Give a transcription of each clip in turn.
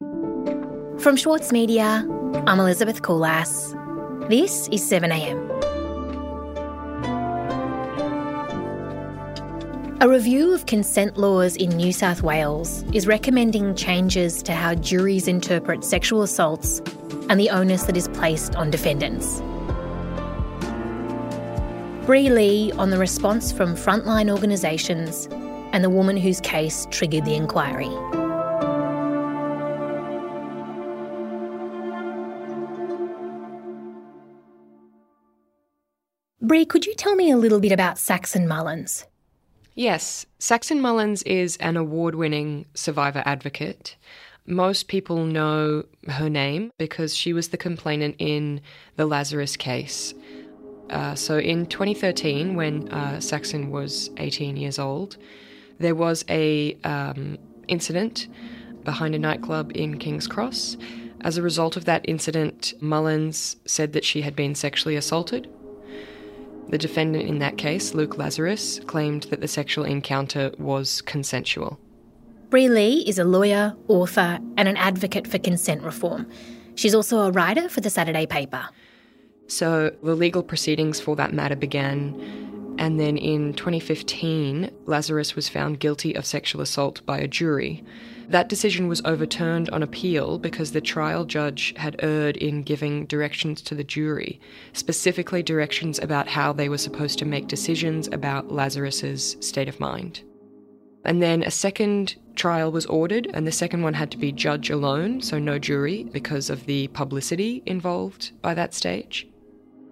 From Schwartz Media, I'm Elizabeth Coulas. This is 7am. A review of consent laws in New South Wales is recommending changes to how juries interpret sexual assaults and the onus that is placed on defendants. Bri Lee on the response from frontline organisations and the woman whose case triggered the inquiry. Bri, could you tell me a little bit about Saxon Mullins? Yes, Saxon Mullins is an award winning survivor advocate. Most people know her name because she was the complainant in the Lazarus case. Uh, so in 2013, when uh, Saxon was 18 years old, there was a um, incident behind a nightclub in King's Cross. As a result of that incident, Mullins said that she had been sexually assaulted the defendant in that case, Luke Lazarus, claimed that the sexual encounter was consensual. Bri Lee is a lawyer, author, and an advocate for consent reform. She's also a writer for the Saturday paper. So the legal proceedings for that matter began, and then in 2015, Lazarus was found guilty of sexual assault by a jury. That decision was overturned on appeal because the trial judge had erred in giving directions to the jury, specifically directions about how they were supposed to make decisions about Lazarus's state of mind. And then a second trial was ordered, and the second one had to be judge alone, so no jury, because of the publicity involved by that stage.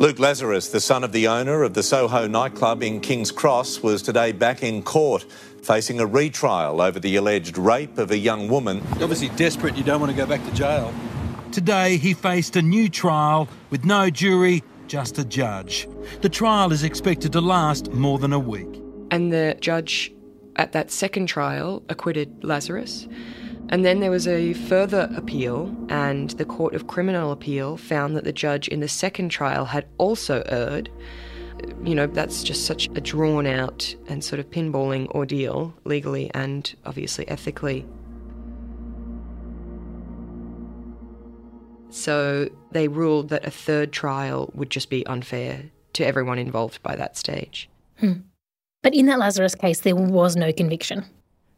Luke Lazarus, the son of the owner of the Soho nightclub in King's Cross, was today back in court facing a retrial over the alleged rape of a young woman. You're obviously desperate, you don't want to go back to jail. Today he faced a new trial with no jury, just a judge. The trial is expected to last more than a week. And the judge at that second trial acquitted Lazarus. And then there was a further appeal, and the Court of Criminal Appeal found that the judge in the second trial had also erred. You know, that's just such a drawn out and sort of pinballing ordeal, legally and obviously ethically. So they ruled that a third trial would just be unfair to everyone involved by that stage. Hmm. But in that Lazarus case, there was no conviction.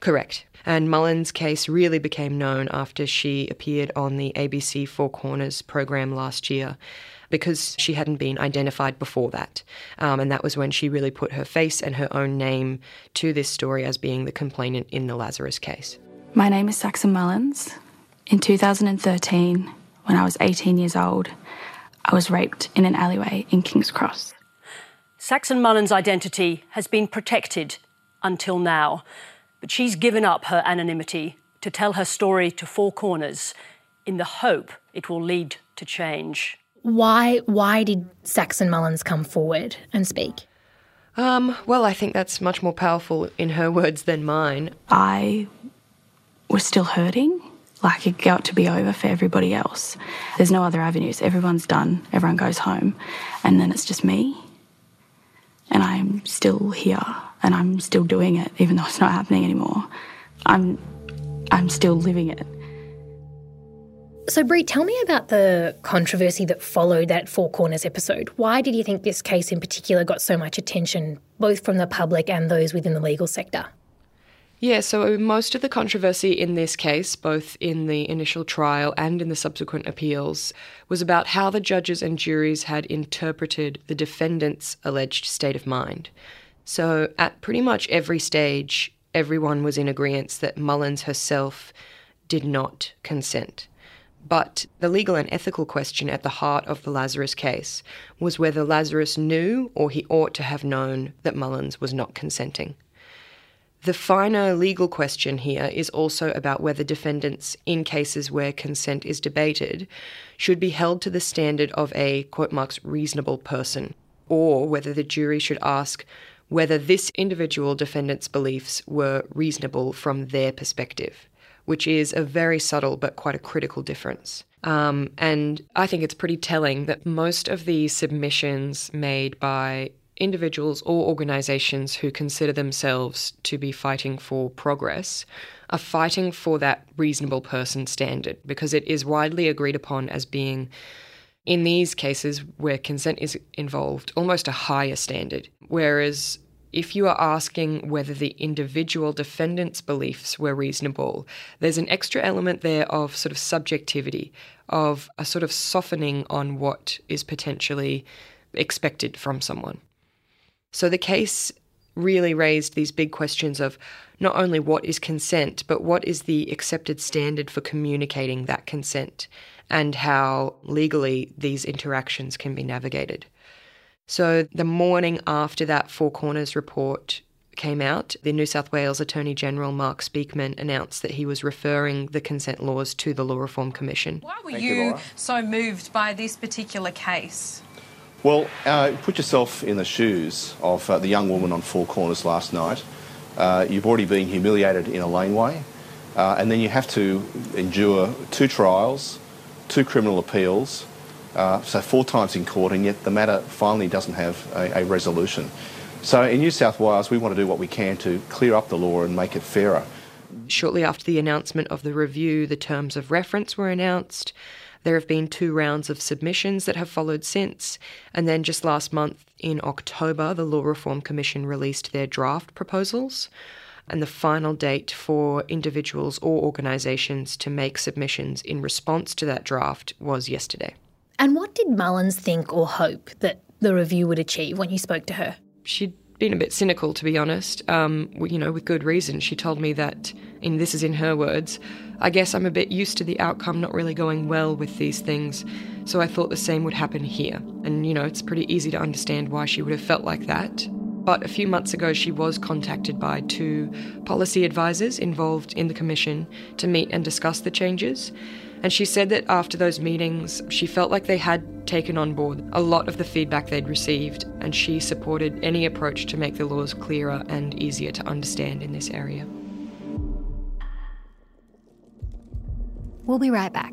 Correct. And Mullins' case really became known after she appeared on the ABC Four Corners program last year because she hadn't been identified before that. Um, and that was when she really put her face and her own name to this story as being the complainant in the Lazarus case. My name is Saxon Mullins. In 2013, when I was 18 years old, I was raped in an alleyway in King's Cross. Saxon Mullins' identity has been protected until now. But she's given up her anonymity to tell her story to Four Corners in the hope it will lead to change. Why, why did Saxon Mullins come forward and speak? Um, well, I think that's much more powerful in her words than mine. I was still hurting. Like it got to be over for everybody else. There's no other avenues. Everyone's done. Everyone goes home. And then it's just me. And I'm still here and I'm still doing it, even though it's not happening anymore. I'm, I'm still living it. So, Bri, tell me about the controversy that followed that Four Corners episode. Why did you think this case in particular got so much attention, both from the public and those within the legal sector? Yeah, so most of the controversy in this case, both in the initial trial and in the subsequent appeals, was about how the judges and juries had interpreted the defendant's alleged state of mind. So, at pretty much every stage, everyone was in agreement that Mullins herself did not consent. But the legal and ethical question at the heart of the Lazarus case was whether Lazarus knew or he ought to have known that Mullins was not consenting. The finer legal question here is also about whether defendants, in cases where consent is debated, should be held to the standard of a quote marks reasonable person, or whether the jury should ask whether this individual defendant's beliefs were reasonable from their perspective, which is a very subtle but quite a critical difference. Um, and I think it's pretty telling that most of the submissions made by individuals or organisations who consider themselves to be fighting for progress are fighting for that reasonable person standard because it is widely agreed upon as being, in these cases where consent is involved, almost a higher standard. Whereas if you are asking whether the individual defendant's beliefs were reasonable, there's an extra element there of sort of subjectivity, of a sort of softening on what is potentially expected from someone. So the case really raised these big questions of not only what is consent, but what is the accepted standard for communicating that consent and how legally these interactions can be navigated. So, the morning after that Four Corners report came out, the New South Wales Attorney General Mark Speakman announced that he was referring the consent laws to the Law Reform Commission. Why were you, you so moved by this particular case? Well, uh, put yourself in the shoes of uh, the young woman on Four Corners last night. Uh, you've already been humiliated in a laneway, uh, and then you have to endure two trials, two criminal appeals, uh, so four times in court, and yet the matter finally doesn't have a, a resolution. So in New South Wales, we want to do what we can to clear up the law and make it fairer. Shortly after the announcement of the review, the terms of reference were announced. There have been two rounds of submissions that have followed since, and then just last month in October, the Law Reform Commission released their draft proposals. And the final date for individuals or organisations to make submissions in response to that draft was yesterday. And what did Mullins think or hope that the review would achieve when you spoke to her? She'd been a bit cynical, to be honest. Um, you know, with good reason. She told me that, and this is in her words, I guess I'm a bit used to the outcome not really going well with these things, so I thought the same would happen here. And, you know, it's pretty easy to understand why she would have felt like that. But a few months ago, she was contacted by two policy advisors involved in the Commission to meet and discuss the changes. And she said that after those meetings, she felt like they had taken on board a lot of the feedback they'd received, and she supported any approach to make the laws clearer and easier to understand in this area. We'll be right back.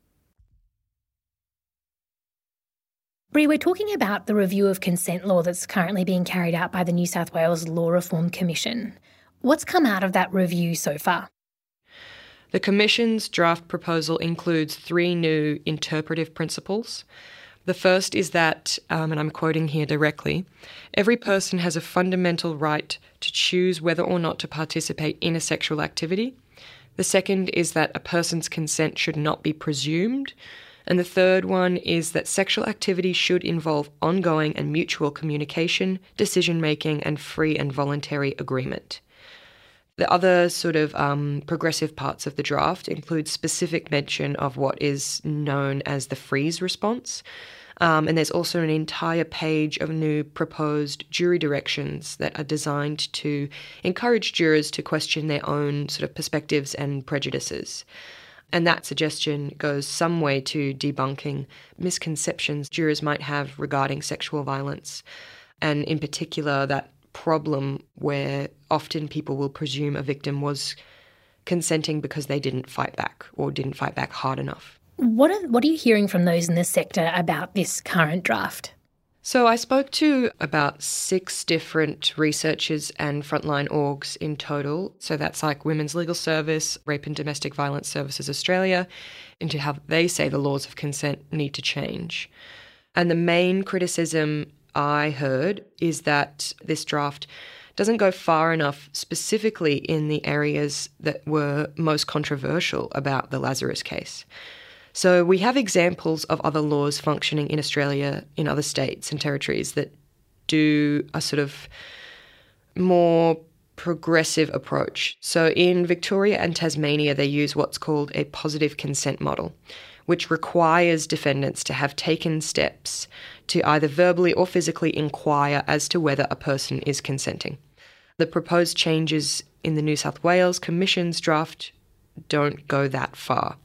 Bri, we're talking about the review of consent law that's currently being carried out by the New South Wales Law Reform Commission. What's come out of that review so far? The Commission's draft proposal includes three new interpretive principles. The first is that, um, and I'm quoting here directly every person has a fundamental right to choose whether or not to participate in a sexual activity. The second is that a person's consent should not be presumed. And the third one is that sexual activity should involve ongoing and mutual communication, decision making, and free and voluntary agreement. The other sort of um, progressive parts of the draft include specific mention of what is known as the freeze response. Um, and there's also an entire page of new proposed jury directions that are designed to encourage jurors to question their own sort of perspectives and prejudices. And that suggestion goes some way to debunking misconceptions jurors might have regarding sexual violence, and in particular, that problem where often people will presume a victim was consenting because they didn't fight back or didn't fight back hard enough. What are, what are you hearing from those in the sector about this current draft? So I spoke to about six different researchers and frontline orgs in total. So that's like Women's Legal Service, Rape and Domestic Violence Services Australia, into how they say the laws of consent need to change. And the main criticism I heard is that this draft doesn't go far enough specifically in the areas that were most controversial about the Lazarus case. So we have examples of other laws functioning in Australia, in other states and territories that do a sort of more progressive approach. So in Victoria and Tasmania, they use what's called a positive consent model, which requires defendants to have taken steps to either verbally or physically inquire as to whether a person is consenting. The proposed changes in the New South Wales Commission's draft don't go that far.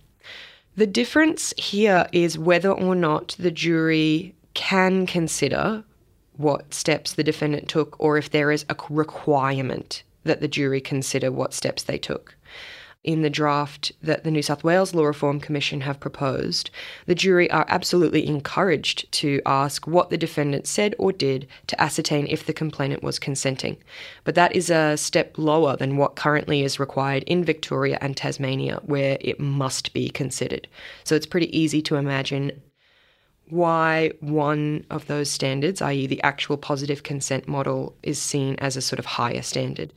The difference here is whether or not the jury can consider what steps the defendant took or if there is a requirement that the jury consider what steps they took in the draft that the New South Wales Law Reform Commission have proposed, the jury are absolutely encouraged to ask what the defendant said or did to ascertain if the complainant was consenting. But that is a step lower than what currently is required in Victoria and Tasmania, where it must be considered. So it's pretty easy to imagine why one of those standards, i.e., the actual positive consent model, is seen as a sort of higher standard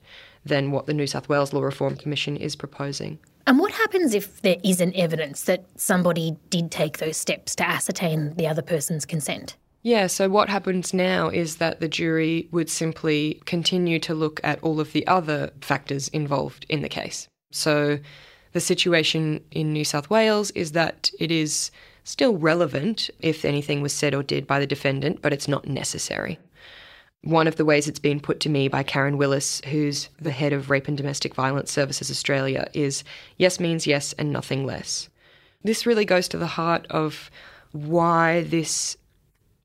than what the New South Wales Law Reform Commission is proposing. And what happens if there isn't evidence that somebody did take those steps to ascertain the other person's consent? Yeah, so what happens now is that the jury would simply continue to look at all of the other factors involved in the case. So the situation in New South Wales is that it is still relevant if anything was said or did by the defendant, but it's not necessary. One of the ways it's been put to me by Karen Willis, who's the head of Rape and Domestic Violence Services Australia, is yes means yes and nothing less. This really goes to the heart of why this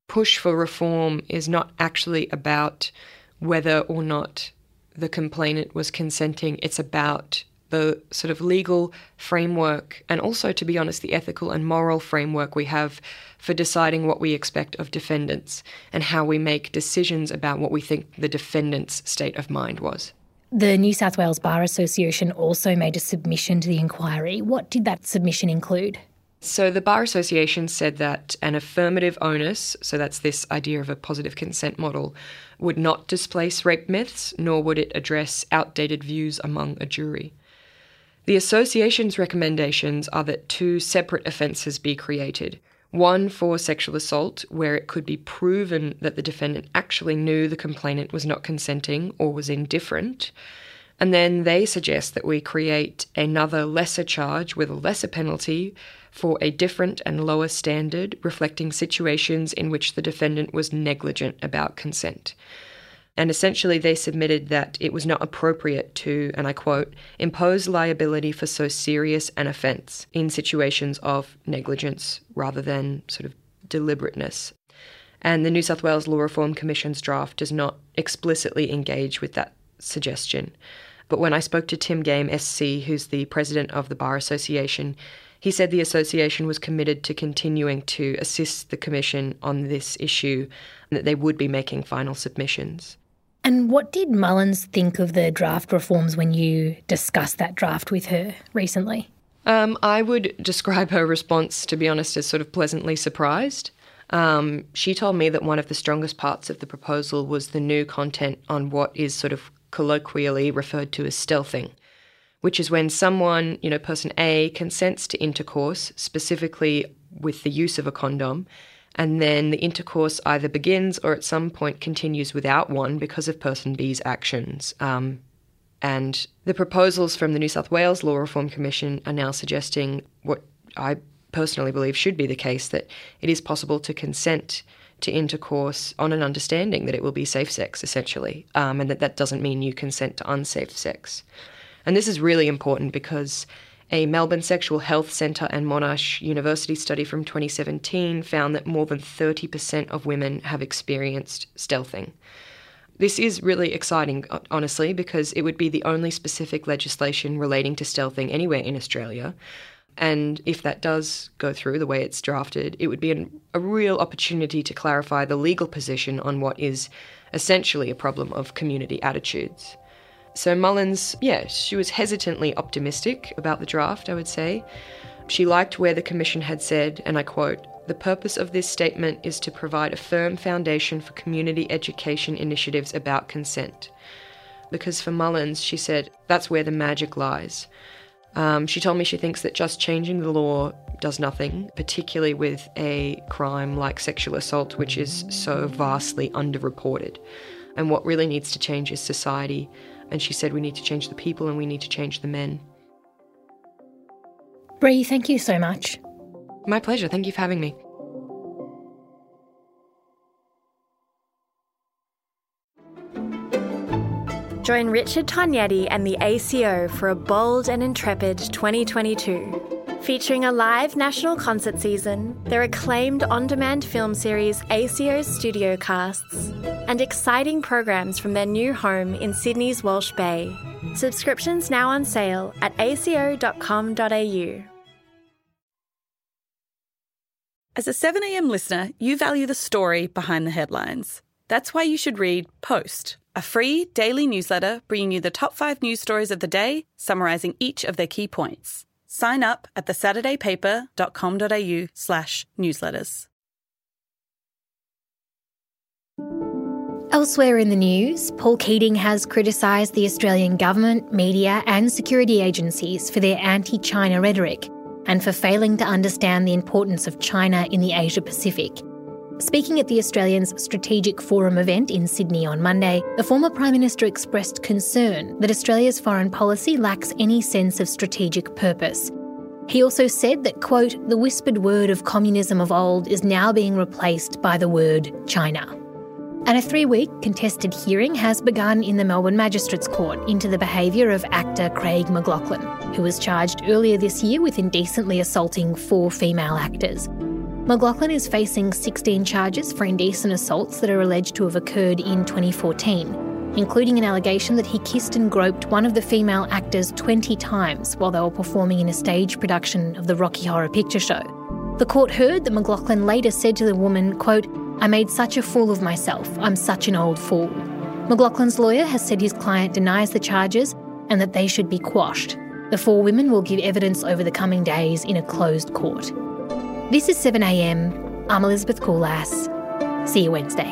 push for reform is not actually about whether or not the complainant was consenting, it's about the sort of legal framework and also, to be honest, the ethical and moral framework we have for deciding what we expect of defendants and how we make decisions about what we think the defendant's state of mind was. The New South Wales Bar Association also made a submission to the inquiry. What did that submission include? So, the Bar Association said that an affirmative onus, so that's this idea of a positive consent model, would not displace rape myths, nor would it address outdated views among a jury. The association's recommendations are that two separate offences be created one for sexual assault, where it could be proven that the defendant actually knew the complainant was not consenting or was indifferent. And then they suggest that we create another lesser charge with a lesser penalty for a different and lower standard reflecting situations in which the defendant was negligent about consent. And essentially, they submitted that it was not appropriate to, and I quote, impose liability for so serious an offence in situations of negligence rather than sort of deliberateness. And the New South Wales Law Reform Commission's draft does not explicitly engage with that suggestion. But when I spoke to Tim Game, SC, who's the president of the Bar Association, he said the association was committed to continuing to assist the Commission on this issue and that they would be making final submissions. And what did Mullins think of the draft reforms when you discussed that draft with her recently? Um, I would describe her response, to be honest, as sort of pleasantly surprised. Um, she told me that one of the strongest parts of the proposal was the new content on what is sort of colloquially referred to as stealthing, which is when someone, you know, person A, consents to intercourse, specifically with the use of a condom, and then the intercourse either begins or at some point continues without one because of person B's actions. Um, and the proposals from the New South Wales Law Reform Commission are now suggesting what I personally believe should be the case that it is possible to consent to intercourse on an understanding that it will be safe sex, essentially, um, and that that doesn't mean you consent to unsafe sex. And this is really important because a Melbourne Sexual Health Centre and Monash University study from 2017 found that more than 30% of women have experienced stealthing. This is really exciting, honestly, because it would be the only specific legislation relating to stealthing anywhere in Australia. And if that does go through the way it's drafted, it would be an, a real opportunity to clarify the legal position on what is essentially a problem of community attitudes. So Mullins, yeah, she was hesitantly optimistic about the draft, I would say. She liked where the Commission had said, and I quote, the purpose of this statement is to provide a firm foundation for community education initiatives about consent. Because for Mullins, she said, that's where the magic lies. Um, she told me she thinks that just changing the law does nothing, particularly with a crime like sexual assault, which is so vastly underreported. And what really needs to change is society. And she said we need to change the people and we need to change the men. Bri, thank you so much. My pleasure. Thank you for having me. Join Richard Tognetti and the ACO for a bold and intrepid 2022. Featuring a live national concert season, their acclaimed on demand film series ACO's Studio Casts, and exciting programs from their new home in Sydney's Walsh Bay. Subscriptions now on sale at aco.com.au. As a 7am listener, you value the story behind the headlines. That's why you should read Post, a free daily newsletter bringing you the top five news stories of the day, summarising each of their key points. Sign up at thesaturdaypaper.com.au slash newsletters. Elsewhere in the news, Paul Keating has criticised the Australian government, media, and security agencies for their anti China rhetoric and for failing to understand the importance of China in the Asia Pacific. Speaking at the Australians Strategic Forum event in Sydney on Monday, the former Prime Minister expressed concern that Australia's foreign policy lacks any sense of strategic purpose. He also said that, quote, the whispered word of communism of old is now being replaced by the word China. And a three week contested hearing has begun in the Melbourne Magistrates Court into the behaviour of actor Craig McLachlan, who was charged earlier this year with indecently assaulting four female actors. McLachlan is facing 16 charges for indecent assaults that are alleged to have occurred in 2014, including an allegation that he kissed and groped one of the female actors 20 times while they were performing in a stage production of the Rocky Horror Picture Show. The court heard that McLachlan later said to the woman, quote, I made such a fool of myself. I'm such an old fool. McLachlan's lawyer has said his client denies the charges and that they should be quashed. The four women will give evidence over the coming days in a closed court. This is 7am. I'm Elizabeth Coolass. See you Wednesday.